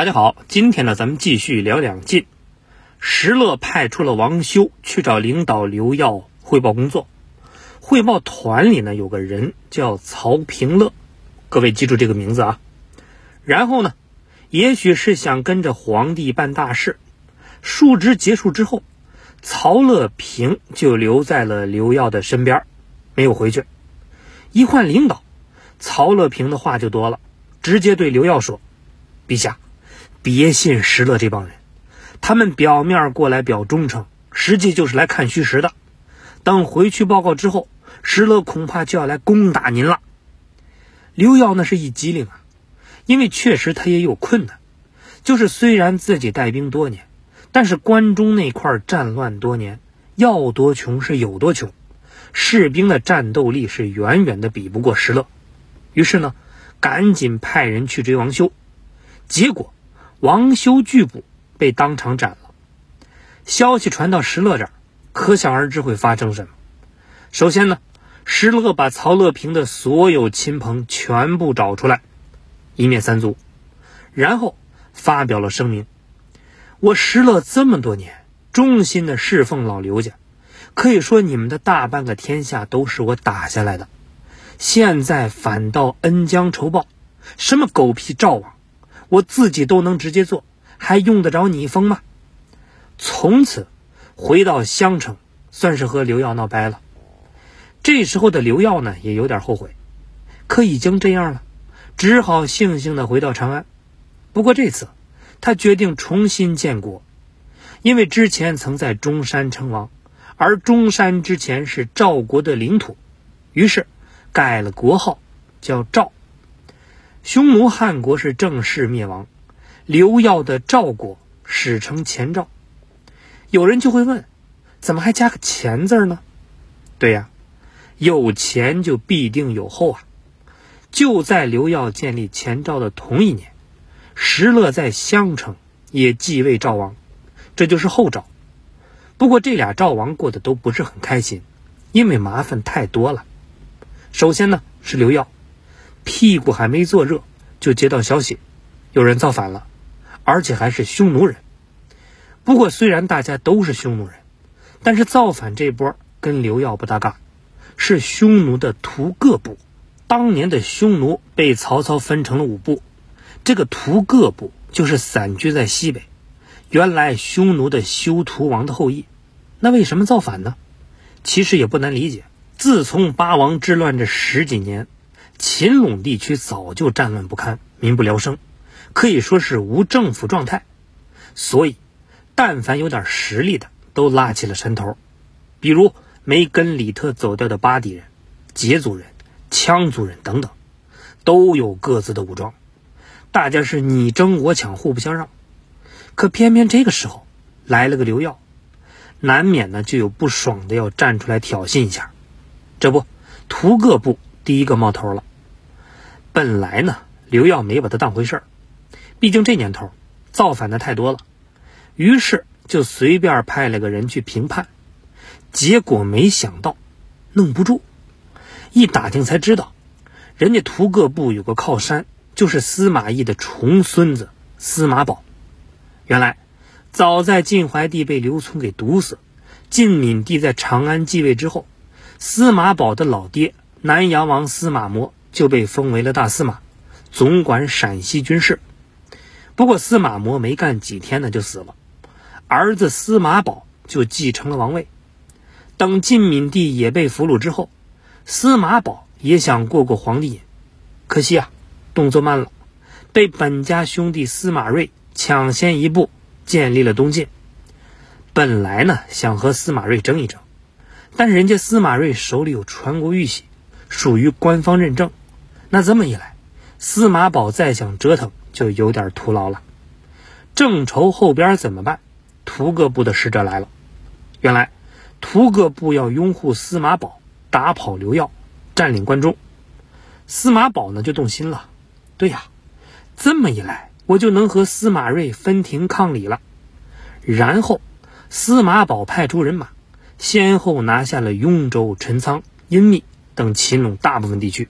大家好，今天呢，咱们继续聊两晋。石勒派出了王修去找领导刘耀汇报工作。汇报团里呢，有个人叫曹平乐，各位记住这个名字啊。然后呢，也许是想跟着皇帝办大事。述职结束之后，曹乐平就留在了刘耀的身边，没有回去。一换领导，曹乐平的话就多了，直接对刘耀说：“陛下。”别信石勒这帮人，他们表面过来表忠诚，实际就是来看虚实的。等回去报告之后，石勒恐怕就要来攻打您了。刘耀那是一机灵啊，因为确实他也有困难，就是虽然自己带兵多年，但是关中那块战乱多年，要多穷是有多穷，士兵的战斗力是远远的比不过石勒。于是呢，赶紧派人去追王修，结果。王修拒捕，被当场斩了。消息传到石勒这儿，可想而知会发生什么。首先呢，石勒把曹乐平的所有亲朋全部找出来，一灭三族，然后发表了声明：我石勒这么多年忠心的侍奉老刘家，可以说你们的大半个天下都是我打下来的，现在反倒恩将仇报，什么狗屁赵王！我自己都能直接做，还用得着你封吗？从此回到襄城，算是和刘耀闹掰了。这时候的刘耀呢，也有点后悔，可已经这样了，只好悻悻的回到长安。不过这次他决定重新建国，因为之前曾在中山称王，而中山之前是赵国的领土，于是改了国号，叫赵。匈奴汉国是正式灭亡，刘耀的赵国史称前赵。有人就会问，怎么还加个前字呢？对呀，有前就必定有后啊！就在刘耀建立前赵的同一年，石勒在襄城也继位赵王，这就是后赵。不过这俩赵王过得都不是很开心，因为麻烦太多了。首先呢是刘耀。屁股还没坐热，就接到消息，有人造反了，而且还是匈奴人。不过虽然大家都是匈奴人，但是造反这波跟刘耀不搭嘎，是匈奴的屠各部。当年的匈奴被曹操分成了五部，这个屠各部就是散居在西北，原来匈奴的修屠王的后裔。那为什么造反呢？其实也不难理解，自从八王之乱这十几年。秦陇地区早就战乱不堪，民不聊生，可以说是无政府状态。所以，但凡有点实力的，都拉起了山头。比如没跟李特走掉的巴底人、羯族人、羌族人等等，都有各自的武装，大家是你争我抢，互不相让。可偏偏这个时候来了个刘耀，难免呢就有不爽的要站出来挑衅一下。这不，屠各部第一个冒头了。本来呢，刘耀没把他当回事儿，毕竟这年头造反的太多了，于是就随便派了个人去评判，结果没想到弄不住，一打听才知道，人家屠各部有个靠山，就是司马懿的重孙子司马宝。原来早在晋怀帝被刘琮给毒死，晋敏帝在长安继位之后，司马宝的老爹南阳王司马模。就被封为了大司马，总管陕西军事。不过司马模没干几天呢，就死了，儿子司马宝就继承了王位。等晋敏帝也被俘虏之后，司马宝也想过过皇帝瘾，可惜啊，动作慢了，被本家兄弟司马睿抢先一步建立了东晋。本来呢想和司马睿争一争，但是人家司马睿手里有传国玉玺，属于官方认证。那这么一来，司马宝再想折腾就有点徒劳了。正愁后边怎么办，屠各部的使者来了。原来，屠各部要拥护司马宝，打跑刘耀，占领关中。司马宝呢就动心了。对呀，这么一来，我就能和司马睿分庭抗礼了。然后，司马宝派出人马，先后拿下了雍州、陈仓、阴密等秦陇大部分地区。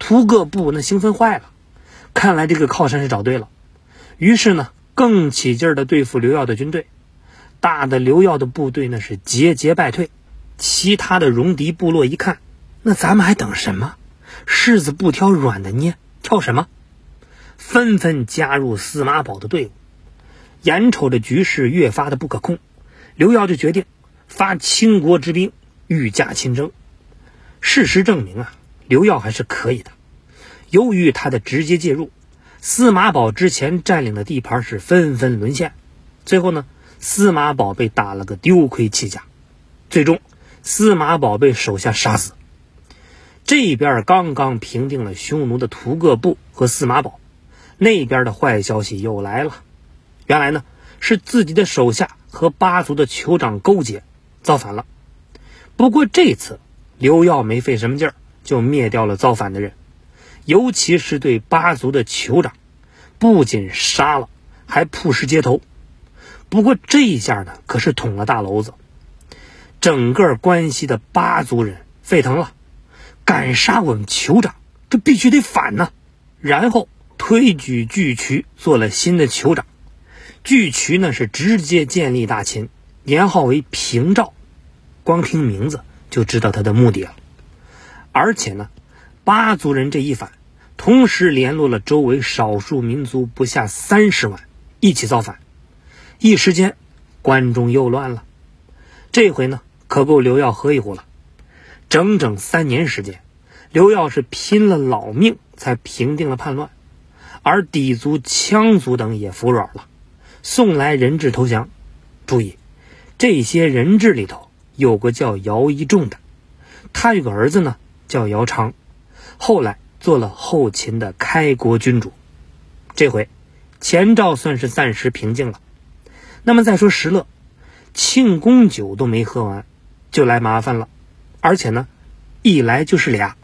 屠各部那兴奋坏了，看来这个靠山是找对了，于是呢，更起劲儿的对付刘耀的军队，大的刘耀的部队那是节节败退。其他的戎狄部落一看，那咱们还等什么？柿子不挑软的捏，挑什么？纷纷加入司马宝的队伍。眼瞅着局势越发的不可控，刘耀就决定发倾国之兵，御驾亲征。事实证明啊，刘耀还是可以的。由于他的直接介入，司马宝之前占领的地盘是纷纷沦陷。最后呢，司马宝被打了个丢盔弃甲，最终。司马宝被手下杀死。这边刚刚平定了匈奴的屠各部和司马宝，那边的坏消息又来了。原来呢，是自己的手下和八族的酋长勾结，造反了。不过这次刘耀没费什么劲儿，就灭掉了造反的人，尤其是对八族的酋长，不仅杀了，还曝尸街头。不过这一下呢，可是捅了大娄子。整个关西的八族人沸腾了，敢杀我们酋长，这必须得反呢。然后推举巨渠做了新的酋长，巨渠呢是直接建立大秦，年号为平赵。光听名字就知道他的目的了。而且呢，八族人这一反，同时联络了周围少数民族不下三十万，一起造反。一时间，关中又乱了。这回呢？可够刘耀喝一壶了，整整三年时间，刘耀是拼了老命才平定了叛乱，而氐族、羌族等也服软了，送来人质投降。注意，这些人质里头有个叫姚一仲的，他有个儿子呢叫姚昌，后来做了后秦的开国君主。这回前赵算是暂时平静了。那么再说石勒，庆功酒都没喝完。就来麻烦了，而且呢，一来就是俩。